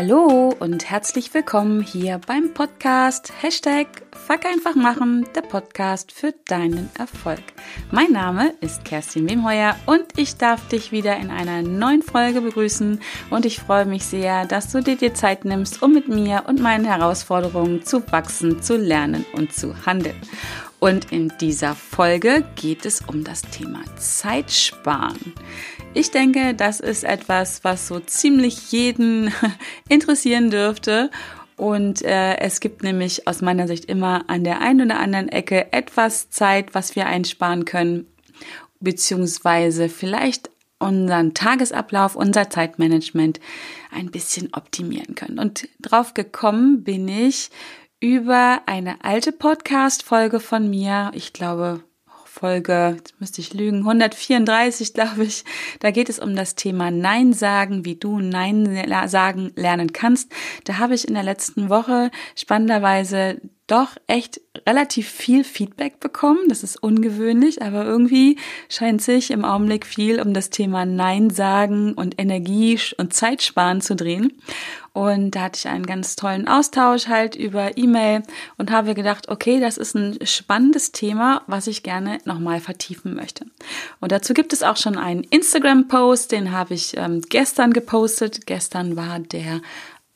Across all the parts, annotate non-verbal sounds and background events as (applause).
Hallo und herzlich willkommen hier beim Podcast Hashtag Fuck einfach machen, der Podcast für deinen Erfolg. Mein Name ist Kerstin Wemheuer und ich darf dich wieder in einer neuen Folge begrüßen und ich freue mich sehr, dass du dir die Zeit nimmst, um mit mir und meinen Herausforderungen zu wachsen, zu lernen und zu handeln. Und in dieser Folge geht es um das Thema Zeitsparen. Ich denke, das ist etwas, was so ziemlich jeden (laughs) interessieren dürfte. Und äh, es gibt nämlich aus meiner Sicht immer an der einen oder anderen Ecke etwas Zeit, was wir einsparen können, beziehungsweise vielleicht unseren Tagesablauf, unser Zeitmanagement ein bisschen optimieren können. Und drauf gekommen bin ich über eine alte Podcast-Folge von mir. Ich glaube, Folge, jetzt müsste ich lügen, 134, glaube ich. Da geht es um das Thema Nein sagen, wie du Nein sagen lernen kannst. Da habe ich in der letzten Woche spannenderweise doch echt relativ viel Feedback bekommen. Das ist ungewöhnlich, aber irgendwie scheint sich im Augenblick viel um das Thema Nein sagen und Energie und Zeit sparen zu drehen. Und da hatte ich einen ganz tollen Austausch halt über E-Mail und habe gedacht, okay, das ist ein spannendes Thema, was ich gerne nochmal vertiefen möchte. Und dazu gibt es auch schon einen Instagram-Post, den habe ich ähm, gestern gepostet. Gestern war der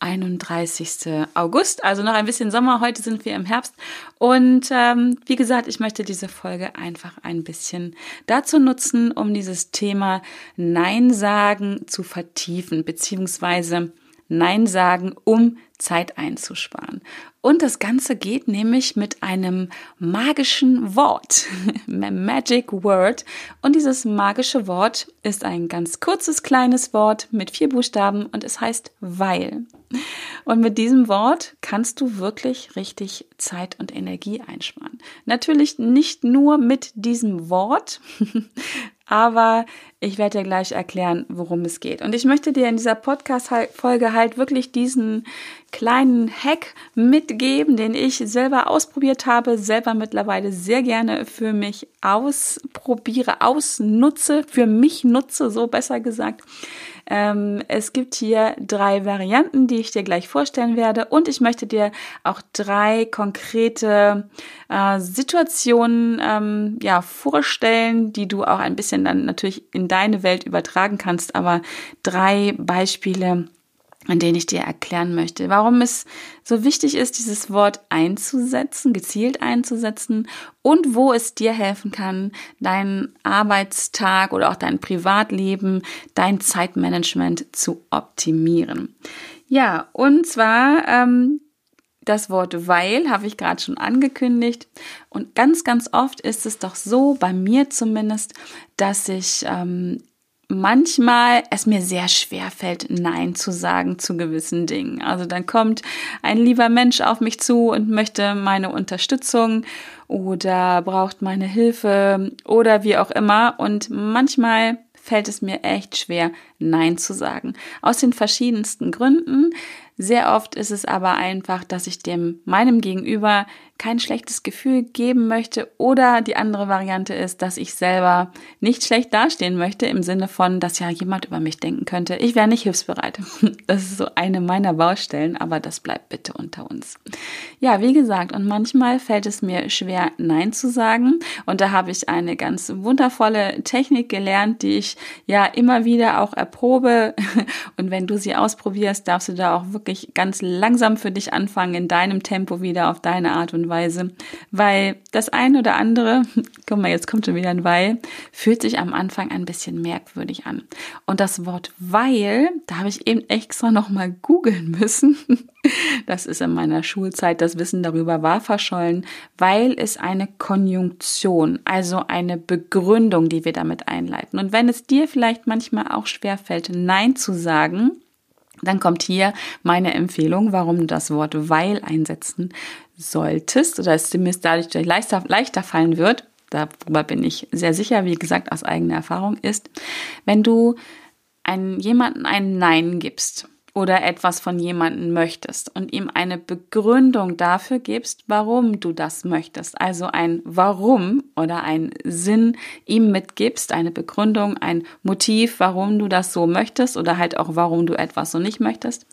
31. August, also noch ein bisschen Sommer. Heute sind wir im Herbst. Und ähm, wie gesagt, ich möchte diese Folge einfach ein bisschen dazu nutzen, um dieses Thema Nein sagen zu vertiefen, beziehungsweise Nein sagen, um Zeit einzusparen. Und das Ganze geht nämlich mit einem magischen Wort, (laughs) Magic Word. Und dieses magische Wort ist ein ganz kurzes, kleines Wort mit vier Buchstaben und es heißt weil. Und mit diesem Wort kannst du wirklich richtig Zeit und Energie einsparen. Natürlich nicht nur mit diesem Wort, (laughs) aber ich werde dir gleich erklären, worum es geht. Und ich möchte dir in dieser Podcast-Folge halt wirklich diesen kleinen Hack mitgeben, den ich selber ausprobiert habe, selber mittlerweile sehr gerne für mich ausprobiere, ausnutze, für mich nutze, so besser gesagt. Ähm, es gibt hier drei Varianten, die ich dir gleich vorstellen werde. Und ich möchte dir auch drei konkrete äh, Situationen ähm, ja, vorstellen, die du auch ein bisschen dann natürlich in deine Welt übertragen kannst. Aber drei Beispiele, an denen ich dir erklären möchte, warum es so wichtig ist, dieses Wort einzusetzen, gezielt einzusetzen und wo es dir helfen kann, deinen Arbeitstag oder auch dein Privatleben, dein Zeitmanagement zu optimieren. Ja, und zwar ähm, das Wort weil habe ich gerade schon angekündigt. Und ganz, ganz oft ist es doch so, bei mir zumindest, dass ich ähm, manchmal es mir sehr schwer fällt, Nein zu sagen zu gewissen Dingen. Also dann kommt ein lieber Mensch auf mich zu und möchte meine Unterstützung oder braucht meine Hilfe oder wie auch immer. Und manchmal fällt es mir echt schwer, Nein zu sagen. Aus den verschiedensten Gründen. Sehr oft ist es aber einfach, dass ich dem meinem Gegenüber kein schlechtes Gefühl geben möchte oder die andere Variante ist, dass ich selber nicht schlecht dastehen möchte im Sinne von, dass ja jemand über mich denken könnte, ich wäre nicht hilfsbereit. (laughs) Das ist so eine meiner Baustellen, aber das bleibt bitte unter uns. Ja, wie gesagt, und manchmal fällt es mir schwer, Nein zu sagen und da habe ich eine ganz wundervolle Technik gelernt, die ich ja immer wieder auch erprobe (laughs) und wenn du sie ausprobierst, darfst du da auch wirklich ganz langsam für dich anfangen, in deinem Tempo wieder auf deine Art und Weise weil das eine oder andere, (laughs) guck mal, jetzt kommt schon wieder ein Weil, fühlt sich am Anfang ein bisschen merkwürdig an. Und das Wort weil, da habe ich eben extra nochmal googeln müssen. (laughs) Das ist in meiner Schulzeit, das Wissen darüber war verschollen, weil es eine Konjunktion, also eine Begründung, die wir damit einleiten. Und wenn es dir vielleicht manchmal auch schwerfällt, Nein zu sagen, dann kommt hier meine Empfehlung, warum du das Wort weil einsetzen solltest oder es dir dadurch leichter, leichter fallen wird. Darüber bin ich sehr sicher, wie gesagt, aus eigener Erfahrung ist, wenn du einen, jemanden ein Nein gibst oder etwas von jemandem möchtest und ihm eine Begründung dafür gibst, warum du das möchtest. Also ein Warum oder ein Sinn ihm mitgibst, eine Begründung, ein Motiv, warum du das so möchtest oder halt auch warum du etwas so nicht möchtest,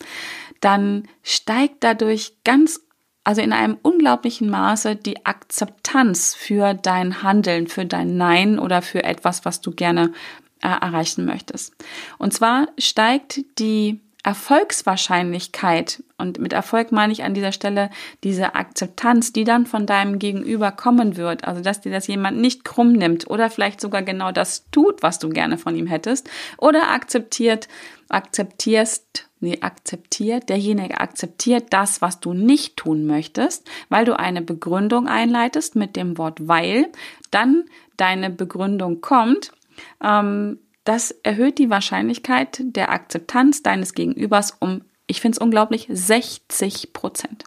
dann steigt dadurch ganz also in einem unglaublichen Maße die Akzeptanz für dein Handeln, für dein Nein oder für etwas, was du gerne äh, erreichen möchtest. Und zwar steigt die Erfolgswahrscheinlichkeit, und mit Erfolg meine ich an dieser Stelle diese Akzeptanz, die dann von deinem Gegenüber kommen wird, also dass dir das jemand nicht krumm nimmt oder vielleicht sogar genau das tut, was du gerne von ihm hättest, oder akzeptiert, akzeptierst Nee, akzeptiert, derjenige akzeptiert das, was du nicht tun möchtest, weil du eine Begründung einleitest mit dem Wort weil, dann deine Begründung kommt, ähm, das erhöht die Wahrscheinlichkeit der Akzeptanz deines Gegenübers um, ich finde es unglaublich, 60 Prozent.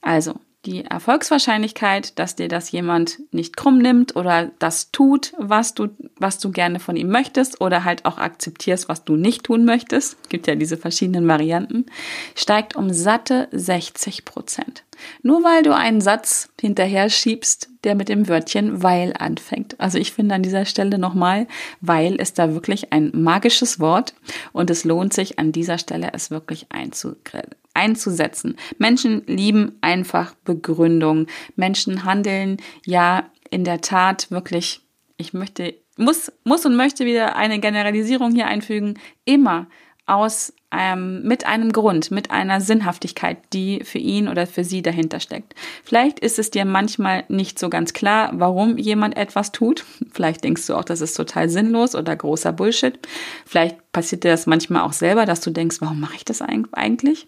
Also, die Erfolgswahrscheinlichkeit, dass dir das jemand nicht krumm nimmt oder das tut, was du, was du gerne von ihm möchtest oder halt auch akzeptierst, was du nicht tun möchtest, gibt ja diese verschiedenen Varianten, steigt um satte 60 Prozent. Nur weil du einen Satz hinterher schiebst, der mit dem Wörtchen weil anfängt. Also ich finde an dieser Stelle nochmal, weil ist da wirklich ein magisches Wort und es lohnt sich an dieser Stelle es wirklich einzusetzen. Menschen lieben einfach Begründung. Menschen handeln ja in der Tat wirklich, ich möchte, muss, muss und möchte wieder eine Generalisierung hier einfügen, immer aus ähm, mit einem Grund, mit einer Sinnhaftigkeit, die für ihn oder für sie dahinter steckt. Vielleicht ist es dir manchmal nicht so ganz klar, warum jemand etwas tut. Vielleicht denkst du auch, das ist total sinnlos oder großer Bullshit. Vielleicht passiert dir das manchmal auch selber, dass du denkst, warum mache ich das eigentlich?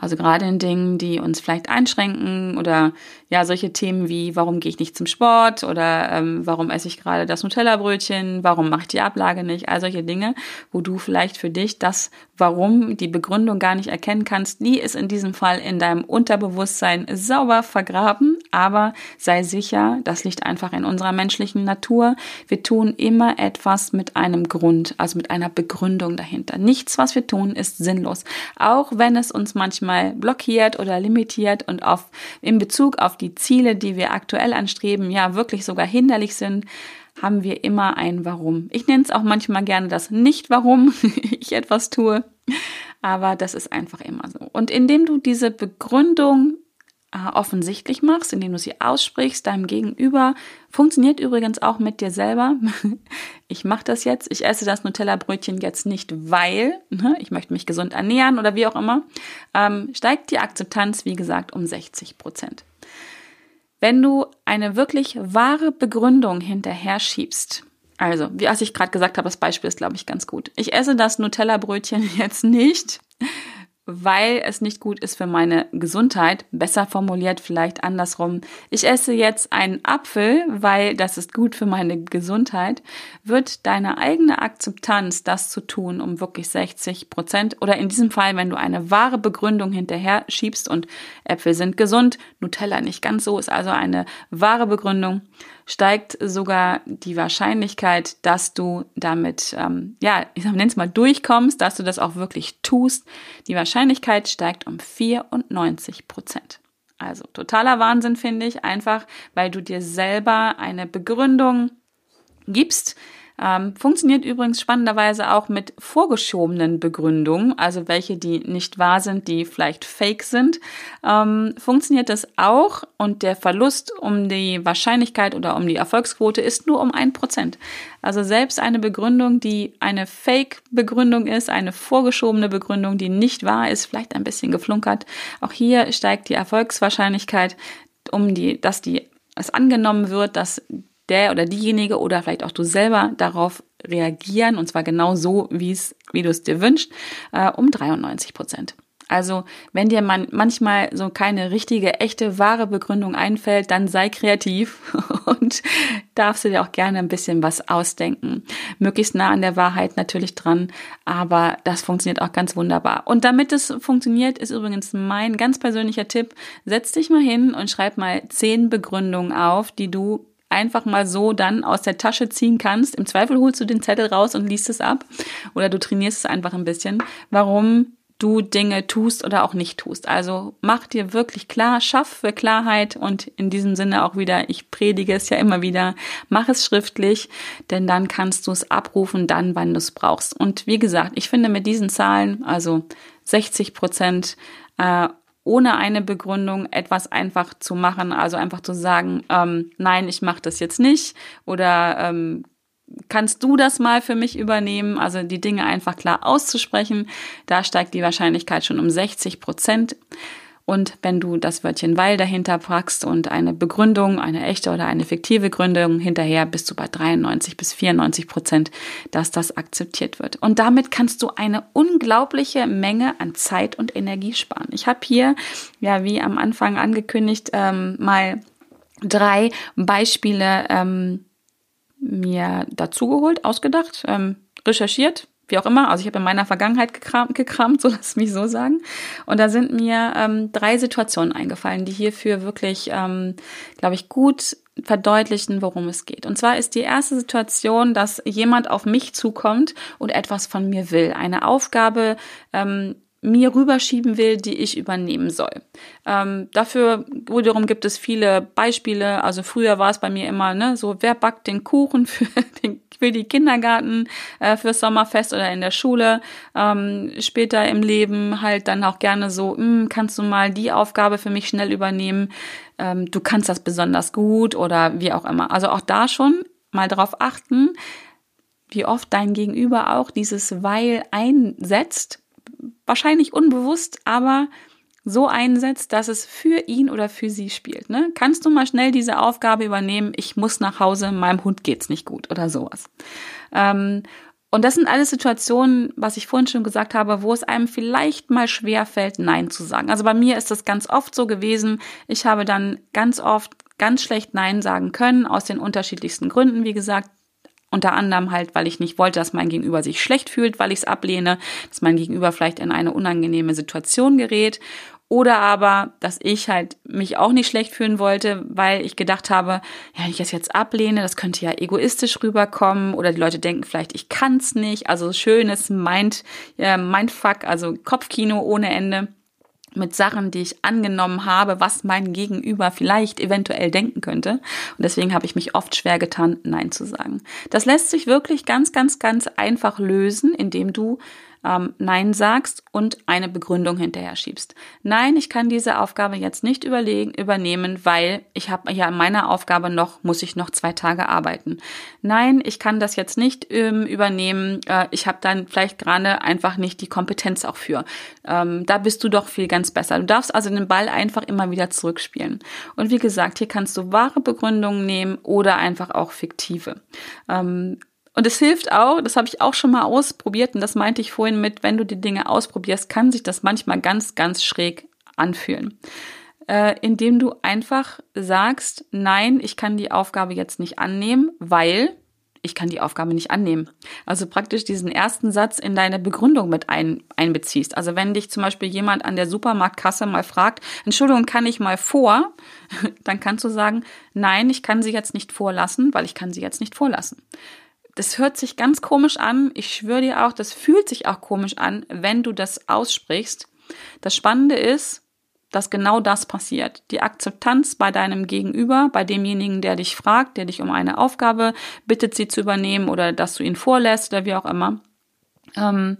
Also gerade in Dingen, die uns vielleicht einschränken oder ja, solche Themen wie, warum gehe ich nicht zum Sport oder ähm, warum esse ich gerade das Nutella-Brötchen, warum mache ich die Ablage nicht, all solche Dinge, wo du vielleicht für dich das Warum, die Begründung gar nicht erkennen kannst, die ist in diesem Fall in deinem Unterbewusstsein sauber vergraben, aber sei sicher, das liegt einfach in unserer menschlichen Natur. Wir tun immer etwas mit einem Grund, also mit einer Begründung dahinter. Nichts, was wir tun, ist sinnlos, auch wenn es uns manchmal blockiert oder limitiert und auf, in Bezug auf die Ziele, die wir aktuell anstreben, ja wirklich sogar hinderlich sind, haben wir immer ein Warum. Ich nenne es auch manchmal gerne das Nicht-Warum (laughs) ich etwas tue, aber das ist einfach immer so. Und indem du diese Begründung offensichtlich machst, indem du sie aussprichst, deinem Gegenüber, funktioniert übrigens auch mit dir selber. (laughs) Ich mache das jetzt, ich esse das Nutella-Brötchen jetzt nicht, weil ne, ich möchte mich gesund ernähren oder wie auch immer, ähm, steigt die Akzeptanz, wie gesagt, um 60 Prozent. Wenn du eine wirklich wahre Begründung hinterher schiebst, also, wie als ich gerade gesagt habe, das Beispiel ist, glaube ich, ganz gut. Ich esse das Nutella-Brötchen (laughs) jetzt nicht, weil es nicht gut ist für meine Gesundheit. Besser formuliert vielleicht andersrum. Ich esse jetzt einen Apfel, weil das ist gut für meine Gesundheit. Wird deine eigene Akzeptanz, das zu tun, um wirklich 60 Prozent oder in diesem Fall, wenn du eine wahre Begründung hinterher schiebst und Äpfel sind gesund, Nutella nicht ganz so, ist also eine wahre Begründung, steigt sogar die Wahrscheinlichkeit, dass du damit, ähm, ja, ich nenne mal durchkommst, dass du das auch wirklich tust. Die Wahrscheinlichkeit steigt um 94 Prozent. Also totaler Wahnsinn finde ich, einfach weil du dir selber eine Begründung gibst, ähm, funktioniert übrigens spannenderweise auch mit vorgeschobenen Begründungen, also welche, die nicht wahr sind, die vielleicht fake sind. Ähm, funktioniert das auch und der Verlust um die Wahrscheinlichkeit oder um die Erfolgsquote ist nur um ein Prozent. Also selbst eine Begründung, die eine Fake-Begründung ist, eine vorgeschobene Begründung, die nicht wahr ist, vielleicht ein bisschen geflunkert. Auch hier steigt die Erfolgswahrscheinlichkeit, um die, dass die es angenommen wird, dass der oder diejenige oder vielleicht auch du selber darauf reagieren und zwar genau so, wie es, wie du es dir wünschst, äh, um 93 Prozent. Also, wenn dir man manchmal so keine richtige, echte, wahre Begründung einfällt, dann sei kreativ (laughs) und darfst du dir auch gerne ein bisschen was ausdenken. Möglichst nah an der Wahrheit natürlich dran, aber das funktioniert auch ganz wunderbar. Und damit es funktioniert, ist übrigens mein ganz persönlicher Tipp, setz dich mal hin und schreib mal zehn Begründungen auf, die du einfach mal so dann aus der Tasche ziehen kannst. Im Zweifel holst du den Zettel raus und liest es ab oder du trainierst es einfach ein bisschen, warum du Dinge tust oder auch nicht tust. Also mach dir wirklich klar, schaff für Klarheit und in diesem Sinne auch wieder, ich predige es ja immer wieder, mach es schriftlich, denn dann kannst du es abrufen, dann, wann du es brauchst. Und wie gesagt, ich finde mit diesen Zahlen, also 60 Prozent äh, ohne eine Begründung etwas einfach zu machen, also einfach zu sagen, ähm, nein, ich mache das jetzt nicht oder ähm, kannst du das mal für mich übernehmen? Also die Dinge einfach klar auszusprechen, da steigt die Wahrscheinlichkeit schon um 60 Prozent. Und wenn du das Wörtchen weil dahinter packst und eine Begründung, eine echte oder eine fiktive Gründung hinterher, bist du bei 93 bis 94 Prozent, dass das akzeptiert wird. Und damit kannst du eine unglaubliche Menge an Zeit und Energie sparen. Ich habe hier, ja, wie am Anfang angekündigt, ähm, mal drei Beispiele ähm, mir dazugeholt, ausgedacht, ähm, recherchiert, wie auch immer. Also ich habe in meiner Vergangenheit gekramt, gekramt (laughs) so lass mich so sagen. Und da sind mir ähm, drei Situationen eingefallen, die hierfür wirklich, ähm, glaube ich, gut verdeutlichen, worum es geht. Und zwar ist die erste Situation, dass jemand auf mich zukommt und etwas von mir will. Eine Aufgabe, ähm, mir rüberschieben will, die ich übernehmen soll. Ähm, dafür wiederum gibt es viele Beispiele. Also früher war es bei mir immer ne, so, wer backt den Kuchen (laughs) für den für die Kindergarten, äh, fürs Sommerfest oder in der Schule. Ähm, später im Leben halt dann auch gerne so, hm, kannst du mal die Aufgabe für mich schnell übernehmen? Ähm, du kannst das besonders gut oder wie auch immer. Also auch da schon mal drauf achten, wie oft dein Gegenüber auch dieses Weil einsetzt. Wahrscheinlich unbewusst, aber so einsetzt, dass es für ihn oder für sie spielt. Ne? Kannst du mal schnell diese Aufgabe übernehmen? Ich muss nach Hause, meinem Hund geht's nicht gut oder sowas. Ähm, und das sind alles Situationen, was ich vorhin schon gesagt habe, wo es einem vielleicht mal schwer fällt, Nein zu sagen. Also bei mir ist das ganz oft so gewesen. Ich habe dann ganz oft ganz schlecht Nein sagen können, aus den unterschiedlichsten Gründen. Wie gesagt, unter anderem halt, weil ich nicht wollte, dass mein Gegenüber sich schlecht fühlt, weil ich es ablehne, dass mein Gegenüber vielleicht in eine unangenehme Situation gerät. Oder aber, dass ich halt mich auch nicht schlecht fühlen wollte, weil ich gedacht habe, ja, wenn ich das jetzt ablehne, das könnte ja egoistisch rüberkommen. Oder die Leute denken vielleicht, ich kann's nicht. Also schönes Mind, äh, Mindfuck, also Kopfkino ohne Ende mit Sachen, die ich angenommen habe, was mein Gegenüber vielleicht eventuell denken könnte. Und deswegen habe ich mich oft schwer getan, Nein zu sagen. Das lässt sich wirklich ganz, ganz, ganz einfach lösen, indem du ähm, Nein sagst und eine Begründung hinterher schiebst. Nein, ich kann diese Aufgabe jetzt nicht überlegen, übernehmen, weil ich habe ja in meiner Aufgabe noch, muss ich noch zwei Tage arbeiten. Nein, ich kann das jetzt nicht ähm, übernehmen. Äh, ich habe dann vielleicht gerade einfach nicht die Kompetenz auch für. Ähm, da bist du doch viel ganz besser. Du darfst also den Ball einfach immer wieder zurückspielen. Und wie gesagt, hier kannst du wahre Begründungen nehmen oder einfach auch fiktive. Ähm, und es hilft auch, das habe ich auch schon mal ausprobiert und das meinte ich vorhin mit, wenn du die Dinge ausprobierst, kann sich das manchmal ganz, ganz schräg anfühlen. Äh, indem du einfach sagst, nein, ich kann die Aufgabe jetzt nicht annehmen, weil ich kann die Aufgabe nicht annehmen. Also praktisch diesen ersten Satz in deine Begründung mit ein, einbeziehst. Also wenn dich zum Beispiel jemand an der Supermarktkasse mal fragt, Entschuldigung, kann ich mal vor? (laughs) Dann kannst du sagen, nein, ich kann sie jetzt nicht vorlassen, weil ich kann sie jetzt nicht vorlassen das hört sich ganz komisch an. Ich schwöre dir auch, das fühlt sich auch komisch an, wenn du das aussprichst. Das Spannende ist, dass genau das passiert. Die Akzeptanz bei deinem Gegenüber, bei demjenigen, der dich fragt, der dich um eine Aufgabe bittet, sie zu übernehmen oder dass du ihn vorlässt oder wie auch immer. Ähm,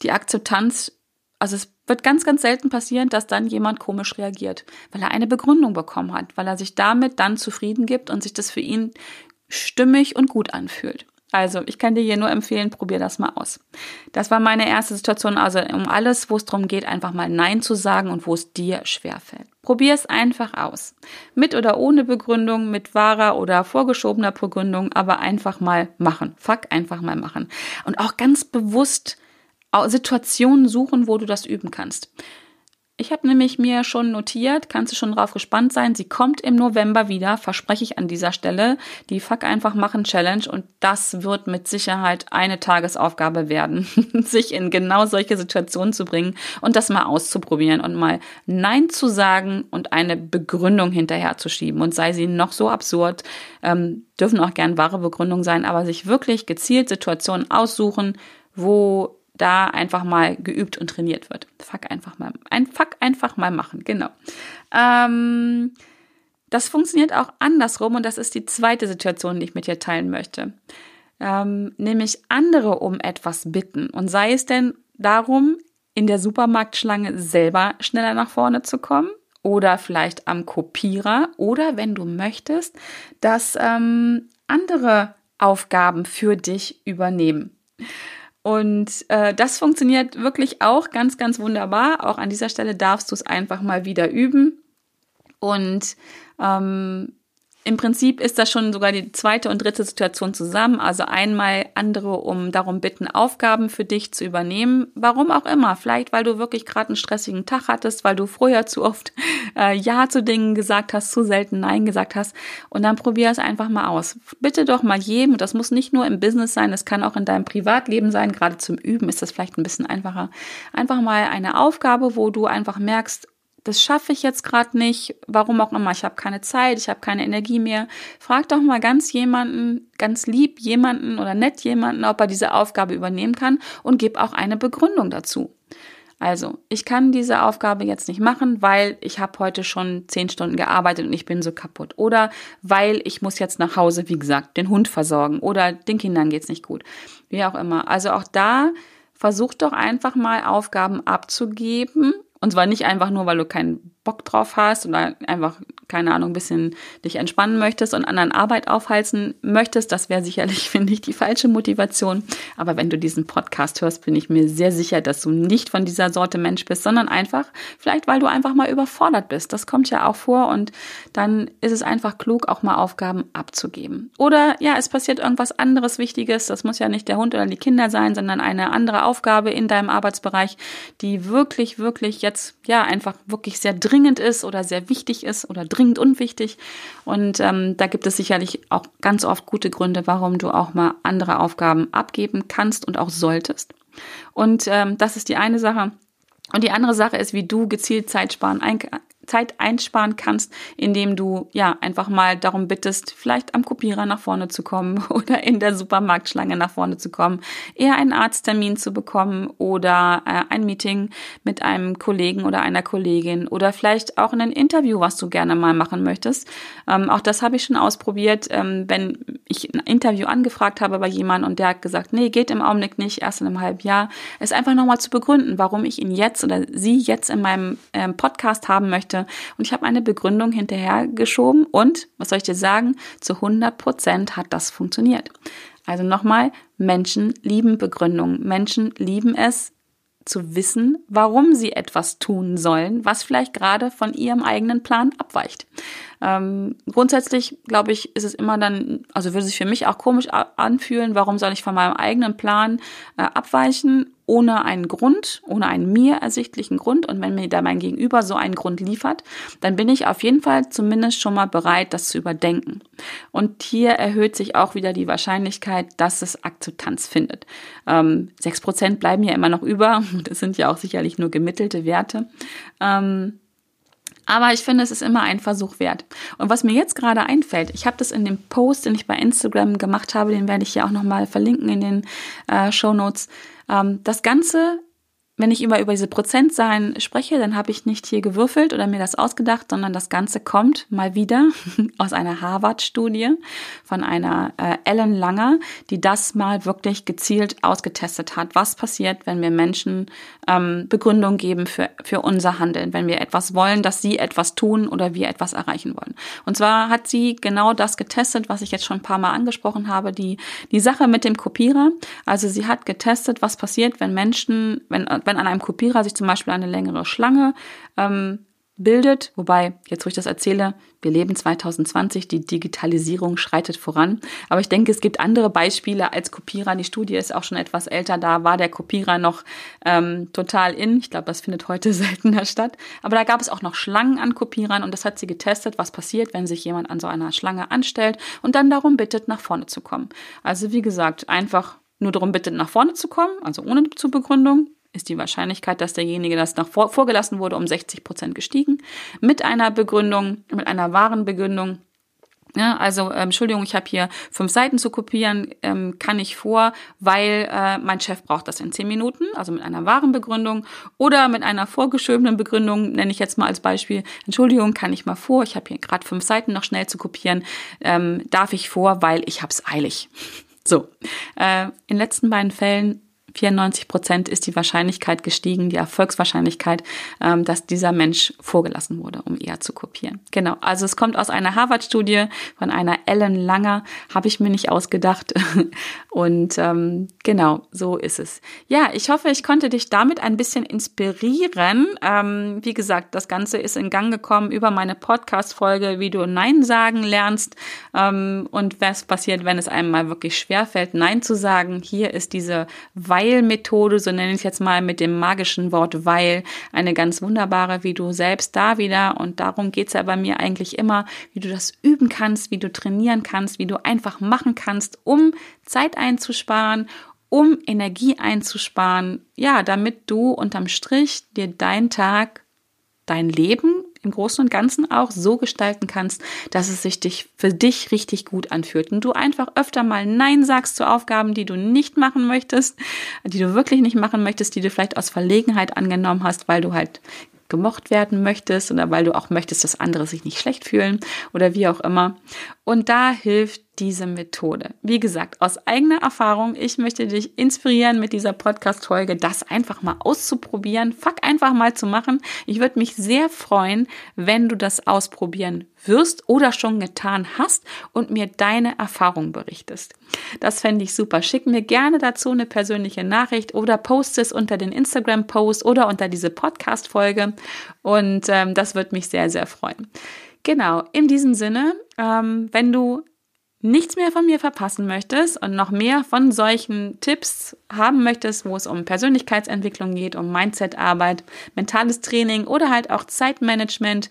die Akzeptanz, also es wird ganz, ganz selten passieren, dass dann jemand komisch reagiert, weil er eine Begründung bekommen hat, weil er sich damit dann zufrieden gibt und sich das für ihn stimmig und gut anfühlt. Also, ich kann dir hier nur empfehlen, probier das mal aus. Das war meine erste Situation, also um alles, wo es darum geht, einfach mal Nein zu sagen und wo es dir schwerfällt. Probier es einfach aus. Mit oder ohne Begründung, mit wahrer oder vorgeschobener Begründung, aber einfach mal machen. Fuck, einfach mal machen. Und auch ganz bewusst Situationen suchen, wo du das üben kannst. Ich habe nämlich mir schon notiert, kannst du schon drauf gespannt sein, sie kommt im November wieder, verspreche ich an dieser Stelle, die Fuck einfach machen Challenge und das wird mit Sicherheit eine Tagesaufgabe werden, (laughs) sich in genau solche Situationen zu bringen und das mal auszuprobieren und mal Nein zu sagen und eine Begründung hinterher zu schieben und sei sie noch so absurd, ähm, dürfen auch gern wahre Begründungen sein, aber sich wirklich gezielt Situationen aussuchen, wo da einfach mal geübt und trainiert wird. Fuck einfach mal, ein Fuck einfach mal machen, genau. Ähm, das funktioniert auch andersrum und das ist die zweite Situation, die ich mit dir teilen möchte. Ähm, nämlich andere um etwas bitten und sei es denn darum, in der Supermarktschlange selber schneller nach vorne zu kommen oder vielleicht am Kopierer oder wenn du möchtest, dass ähm, andere Aufgaben für dich übernehmen. Und äh, das funktioniert wirklich auch ganz, ganz wunderbar. Auch an dieser Stelle darfst du es einfach mal wieder üben. Und ähm, im Prinzip ist das schon sogar die zweite und dritte Situation zusammen. Also einmal andere um darum bitten, Aufgaben für dich zu übernehmen. Warum auch immer. Vielleicht, weil du wirklich gerade einen stressigen Tag hattest, weil du früher zu oft (laughs) äh, Ja zu Dingen gesagt hast, zu selten Nein gesagt hast. Und dann probier es einfach mal aus. Bitte doch mal jedem, das muss nicht nur im Business sein, das kann auch in deinem Privatleben sein. Gerade zum Üben ist das vielleicht ein bisschen einfacher. Einfach mal eine Aufgabe, wo du einfach merkst, das schaffe ich jetzt gerade nicht, warum auch immer, ich habe keine Zeit, ich habe keine Energie mehr. Frag doch mal ganz jemanden, ganz lieb jemanden oder nett jemanden, ob er diese Aufgabe übernehmen kann und gib auch eine Begründung dazu. Also, ich kann diese Aufgabe jetzt nicht machen, weil ich habe heute schon zehn Stunden gearbeitet und ich bin so kaputt. Oder weil ich muss jetzt nach Hause, wie gesagt, den Hund versorgen oder den Kindern geht's nicht gut. Wie auch immer. Also auch da versuch doch einfach mal Aufgaben abzugeben und zwar nicht einfach nur, weil du keinen Bock drauf hast oder einfach, keine Ahnung, ein bisschen dich entspannen möchtest und anderen Arbeit aufhalten möchtest. Das wäre sicherlich, (laughs) finde ich, die falsche Motivation. Aber wenn du diesen Podcast hörst, bin ich mir sehr sicher, dass du nicht von dieser Sorte Mensch bist, sondern einfach, vielleicht weil du einfach mal überfordert bist. Das kommt ja auch vor und dann ist es einfach klug, auch mal Aufgaben abzugeben. Oder ja, es passiert irgendwas anderes Wichtiges. Das muss ja nicht der Hund oder die Kinder sein, sondern eine andere Aufgabe in deinem Arbeitsbereich, die wirklich, wirklich jetzt, ja, einfach wirklich sehr dringend dringend ist oder sehr wichtig ist oder dringend unwichtig. Und ähm, da gibt es sicherlich auch ganz oft gute Gründe, warum du auch mal andere Aufgaben abgeben kannst und auch solltest. Und ähm, das ist die eine Sache. Und die andere Sache ist, wie du gezielt Zeit sparen, Zeit einsparen kannst, indem du ja einfach mal darum bittest, vielleicht am Kopierer nach vorne zu kommen (laughs) oder in der Supermarktschlange nach vorne zu kommen, eher einen Arzttermin zu bekommen oder äh, ein Meeting mit einem Kollegen oder einer Kollegin oder vielleicht auch ein Interview, was du gerne mal machen möchtest. Ähm, auch das habe ich schon ausprobiert, ähm, wenn ich ein Interview angefragt habe bei jemandem und der hat gesagt, nee, geht im Augenblick nicht, erst in einem halben Jahr, es einfach nochmal zu begründen, warum ich ihn jetzt oder sie jetzt in meinem ähm, Podcast haben möchte möchte. Und ich habe eine Begründung hinterhergeschoben und, was soll ich dir sagen, zu 100 Prozent hat das funktioniert. Also nochmal, Menschen lieben Begründungen. Menschen lieben es, zu wissen, warum sie etwas tun sollen, was vielleicht gerade von ihrem eigenen Plan abweicht. Ähm, grundsätzlich, glaube ich, ist es immer dann, also würde sich für mich auch komisch anfühlen, warum soll ich von meinem eigenen Plan äh, abweichen ohne einen Grund, ohne einen mir ersichtlichen Grund. Und wenn mir da mein Gegenüber so einen Grund liefert, dann bin ich auf jeden Fall zumindest schon mal bereit, das zu überdenken. Und hier erhöht sich auch wieder die Wahrscheinlichkeit, dass es Akzeptanz findet. Ähm, sechs ähm, Prozent bleiben ja immer noch über. (laughs) Das sind ja auch sicherlich nur gemittelte Werte. Ähm, aber ich finde, es ist immer ein Versuch wert. Und was mir jetzt gerade einfällt, ich habe das in dem Post, den ich bei Instagram gemacht habe, den werde ich hier auch nochmal verlinken in den äh, Show Notes. Ähm, das Ganze wenn ich immer über diese Prozentzahlen spreche, dann habe ich nicht hier gewürfelt oder mir das ausgedacht, sondern das Ganze kommt mal wieder (laughs) aus einer Harvard-Studie von einer äh, Ellen Langer, die das mal wirklich gezielt ausgetestet hat. Was passiert, wenn wir Menschen ähm, Begründung geben für, für unser Handeln, wenn wir etwas wollen, dass sie etwas tun oder wir etwas erreichen wollen. Und zwar hat sie genau das getestet, was ich jetzt schon ein paar Mal angesprochen habe, die, die Sache mit dem Kopierer. Also sie hat getestet, was passiert, wenn Menschen, wenn wenn an einem Kopierer sich zum Beispiel eine längere Schlange ähm, bildet, wobei, jetzt wo ich das erzähle, wir leben 2020, die Digitalisierung schreitet voran. Aber ich denke, es gibt andere Beispiele als Kopierer. Die Studie ist auch schon etwas älter, da war der Kopierer noch ähm, total in. Ich glaube, das findet heute (laughs) seltener statt. Aber da gab es auch noch Schlangen an Kopierern und das hat sie getestet, was passiert, wenn sich jemand an so einer Schlange anstellt und dann darum bittet, nach vorne zu kommen. Also wie gesagt, einfach nur darum bittet, nach vorne zu kommen, also ohne zu Begründung, ist die Wahrscheinlichkeit, dass derjenige das noch vor, vorgelassen wurde, um 60 Prozent gestiegen. Mit einer Begründung, mit einer wahren Begründung. Ja, also ähm, Entschuldigung, ich habe hier fünf Seiten zu kopieren, ähm, kann ich vor, weil äh, mein Chef braucht das in zehn Minuten, also mit einer wahren Begründung oder mit einer vorgeschobenen Begründung, nenne ich jetzt mal als Beispiel, Entschuldigung, kann ich mal vor, ich habe hier gerade fünf Seiten noch schnell zu kopieren, ähm, darf ich vor, weil ich habe es eilig. So, äh, in den letzten beiden Fällen 94 Prozent ist die Wahrscheinlichkeit gestiegen, die Erfolgswahrscheinlichkeit, ähm, dass dieser Mensch vorgelassen wurde, um eher zu kopieren. Genau, also es kommt aus einer Harvard-Studie von einer Ellen Langer, habe ich mir nicht ausgedacht. (laughs) Und ähm, genau, so ist es. Ja, ich hoffe, ich konnte dich damit ein bisschen inspirieren. Ähm, wie gesagt, das Ganze ist in Gang gekommen über meine Podcast-Folge, wie du Nein sagen lernst ähm, und was passiert, wenn es einem mal wirklich schwerfällt, Nein zu sagen. Hier ist diese Weil-Methode, so nenne ich es jetzt mal mit dem magischen Wort Weil, eine ganz wunderbare, wie du selbst da wieder, und darum geht's ja bei mir eigentlich immer, wie du das üben kannst, wie du trainieren kannst, wie du einfach machen kannst, um Zeit einzusparen, um Energie einzusparen, ja, damit du unterm Strich dir dein Tag, dein Leben im Großen und Ganzen auch so gestalten kannst, dass es sich dich für dich richtig gut anfühlt und du einfach öfter mal Nein sagst zu Aufgaben, die du nicht machen möchtest, die du wirklich nicht machen möchtest, die du vielleicht aus Verlegenheit angenommen hast, weil du halt gemocht werden möchtest oder weil du auch möchtest, dass andere sich nicht schlecht fühlen oder wie auch immer. Und da hilft diese Methode. Wie gesagt, aus eigener Erfahrung, ich möchte dich inspirieren mit dieser Podcast-Folge, das einfach mal auszuprobieren, fuck einfach mal zu machen. Ich würde mich sehr freuen, wenn du das ausprobieren wirst oder schon getan hast und mir deine Erfahrung berichtest. Das fände ich super. Schick mir gerne dazu eine persönliche Nachricht oder post es unter den Instagram-Post oder unter diese Podcast-Folge und ähm, das würde mich sehr, sehr freuen. Genau, in diesem Sinne, ähm, wenn du nichts mehr von mir verpassen möchtest und noch mehr von solchen Tipps haben möchtest, wo es um Persönlichkeitsentwicklung geht, um Mindsetarbeit, mentales Training oder halt auch Zeitmanagement,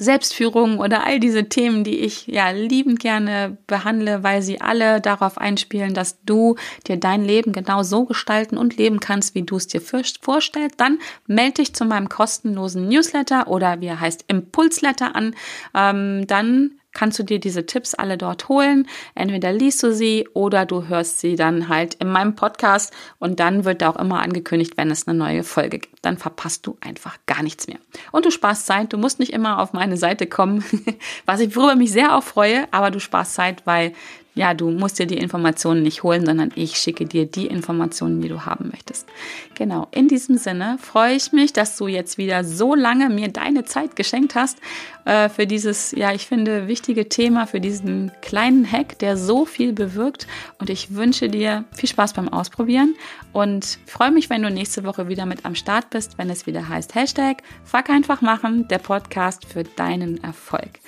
Selbstführung oder all diese Themen, die ich ja liebend gerne behandle, weil sie alle darauf einspielen, dass du dir dein Leben genau so gestalten und leben kannst, wie du es dir vorstellst, dann melde dich zu meinem kostenlosen Newsletter oder wie er heißt Impulsletter an. Ähm, dann kannst du dir diese Tipps alle dort holen. Entweder liest du sie oder du hörst sie dann halt in meinem Podcast und dann wird da auch immer angekündigt, wenn es eine neue Folge gibt. Dann verpasst du einfach gar nichts mehr. Und du sparst Zeit, du musst nicht immer auf meine Seite kommen, (laughs) was ich worüber mich sehr auch freue, aber du sparst Zeit, weil ja, du musst dir die Informationen nicht holen, sondern ich schicke dir die Informationen, die du haben möchtest. Genau, in diesem Sinne freue ich mich, dass du jetzt wieder so lange mir deine Zeit geschenkt hast äh, für dieses, ja, ich finde, wichtige Thema, für diesen kleinen Hack, der so viel bewirkt. Und ich wünsche dir viel Spaß beim Ausprobieren und freue mich, wenn du nächste Woche wieder mit am Start bist, wenn es wieder heißt Hashtag Fuck einfach machen, der Podcast für deinen Erfolg.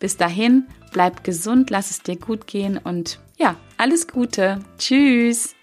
Bis dahin, bleib gesund, lass es dir gut gehen und ja, alles Gute. Tschüss.